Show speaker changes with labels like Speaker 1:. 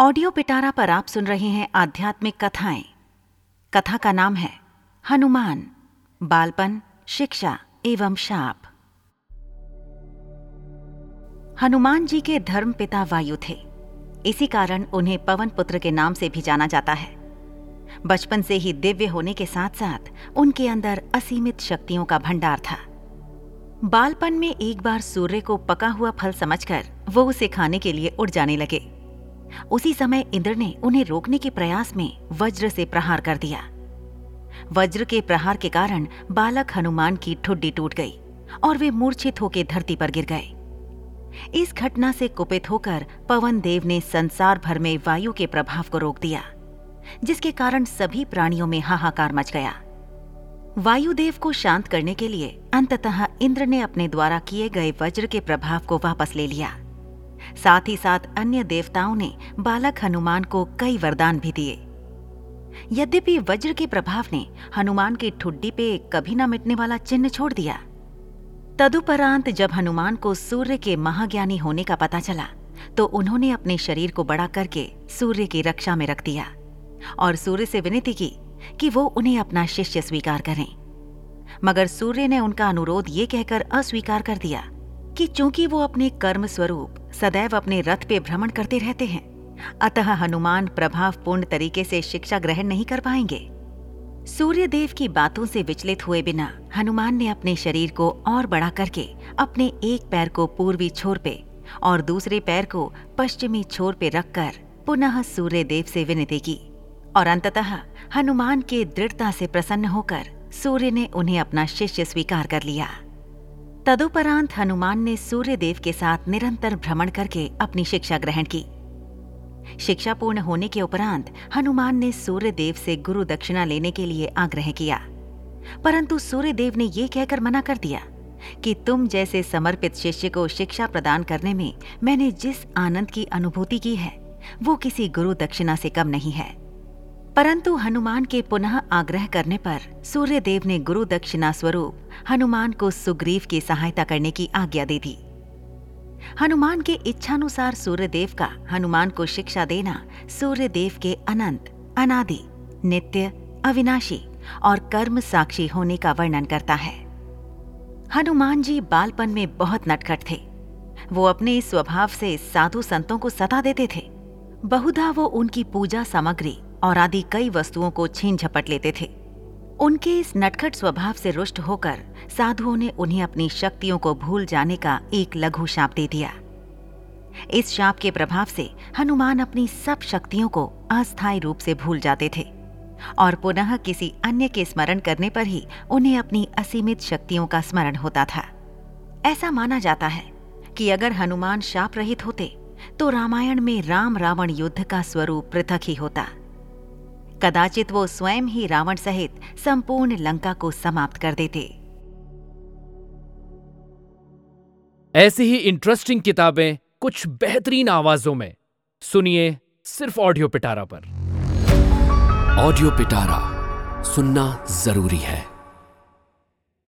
Speaker 1: Audio पिटारा पर आप सुन रहे हैं आध्यात्मिक कथाएँ। कथा का नाम है, हनुमान, बालपन, शिक्षा एवं शाप। हनुमान जी के धर्म पिता वायु थे। इसी कारण उन्हें पवन पुत्र के नाम से भी जाना जाता है। बचपन से ही दिव्य होने के साथ साथ उनके अंदर असीमित शक्तियों का भंडार था। बालपन में एक बार सूर्य को पका हुआ फल समझकर वो उसे खाने के लिए उड़ जाने लगे। उसी समय इंद्र ने उन्हें रोकने के प्रयास में वज्र से प्रहार कर दिया। वज्र के प्रहार के कारण बालक हनुमान की ठुड्डी टूट गई और वे मूर्छित होकर धरती पर गिर गए। इस घटना से कुपित होकर पवन देव ने संसार भर में वायु के प्रभाव को रोक दिया, जिसके कारण सभी प्राणियों में हाहाकार मच गया। वायुदेव को शांत करने के लिए अंततः इंद्र ने अपने द्वारा किए गए वज्र के प्रभाव को वापस ले लिया। साथ ही साथ अन्य देवताओं ने बालक हनुमान को कई वरदान भी दिए। यद्यपि वज्र के प्रभाव ने हनुमान की ठुड्डी पे कभी न मिटने वाला चिन्ह छोड़ दिया। तदुपरांत जब हनुमान को सूर्य के महाज्ञानी होने का पता चला तो उन्होंने अपने शरीर को बड़ा करके सूर्य की रक्षा में रख दिया और सूर्य से विनती की कि वो उन्हें अपना शिष्य स्वीकार करें। मगर सूर्य ने उनका अनुरोध ये कहकर अस्वीकार कर दिया कि चूँकि वो अपने कर्म स्वरूप सदैव अपने रथ पे भ्रमण करते रहते हैं। अतः हनुमान प्रभावपूर्ण तरीके से शिक्षा ग्रहण नहीं कर पाएँगे। सूर्य देव की बातों से विचलित हुए बिना हनुमान ने अपने शरीर को और बड़ा करके अपने एक पैर को पूर्वी छोर पे और दूसरे पैर को पश्चिमी छोर पे रखकर पुनः सूर्य देव से विनती की और अंततः हनुमान के दृढ़ता से प्रसन्न होकर सूर्य ने उन्हें अपना शिष्य स्वीकार कर लिया। तदुपरांत हनुमान ने सूर्यदेव के साथ निरंतर भ्रमण करके अपनी शिक्षा ग्रहण की। शिक्षा पूर्ण होने के उपरांत हनुमान ने सूर्यदेव से गुरु दक्षिणा लेने के लिए आग्रह किया। परंतु सूर्यदेव ने यह कहकर मना कर दिया कि तुम जैसे समर्पित शिष्य को शिक्षा प्रदान करने में मैंने जिस आनंद की अनुभूति की है, वो किसी गुरु दक्षिणा से कम नहीं है। परंतु हनुमान के पुनः आग्रह करने पर सूर्यदेव ने गुरु दक्षिणा स्वरूप हनुमान को सुग्रीव की सहायता करने की आज्ञा दे दी। हनुमान के इच्छानुसार सूर्यदेव का हनुमान को शिक्षा देना सूर्यदेव के अनंत, अनादि, नित्य, अविनाशी और कर्म साक्षी होने का वर्णन करता है। हनुमान जी बालपन में बहुत नटखट थे। वो अपने स्वभाव से साधु संतों को सता देते थे। बहुधा वो उनकी पूजा सामग्री और आदि कई वस्तुओं को छीन झपट लेते थे। उनके इस नटखट स्वभाव से रुष्ट होकर साधुओं ने उन्हें अपनी शक्तियों को भूल जाने का एक लघु शाप दे दिया। इस शाप के प्रभाव से हनुमान अपनी सब शक्तियों को अस्थायी रूप से भूल जाते थे और पुनः किसी अन्य के स्मरण करने पर ही उन्हें अपनी असीमित शक्तियों का स्मरण होता था। ऐसा माना जाता है कि अगर हनुमान शाप रहित होते तो रामायण में राम रावण युद्ध का स्वरूप पृथक ही होता। कदाचित वो स्वयं ही रावण सहित संपूर्ण लंका को समाप्त कर देते।
Speaker 2: ऐसी ही इंटरेस्टिंग किताबें कुछ बेहतरीन आवाजों में। सुनिए सिर्फ़ ऑडियो पिटारा पर।
Speaker 3: ऑडियो पिटारा सुनना ज़रूरी है।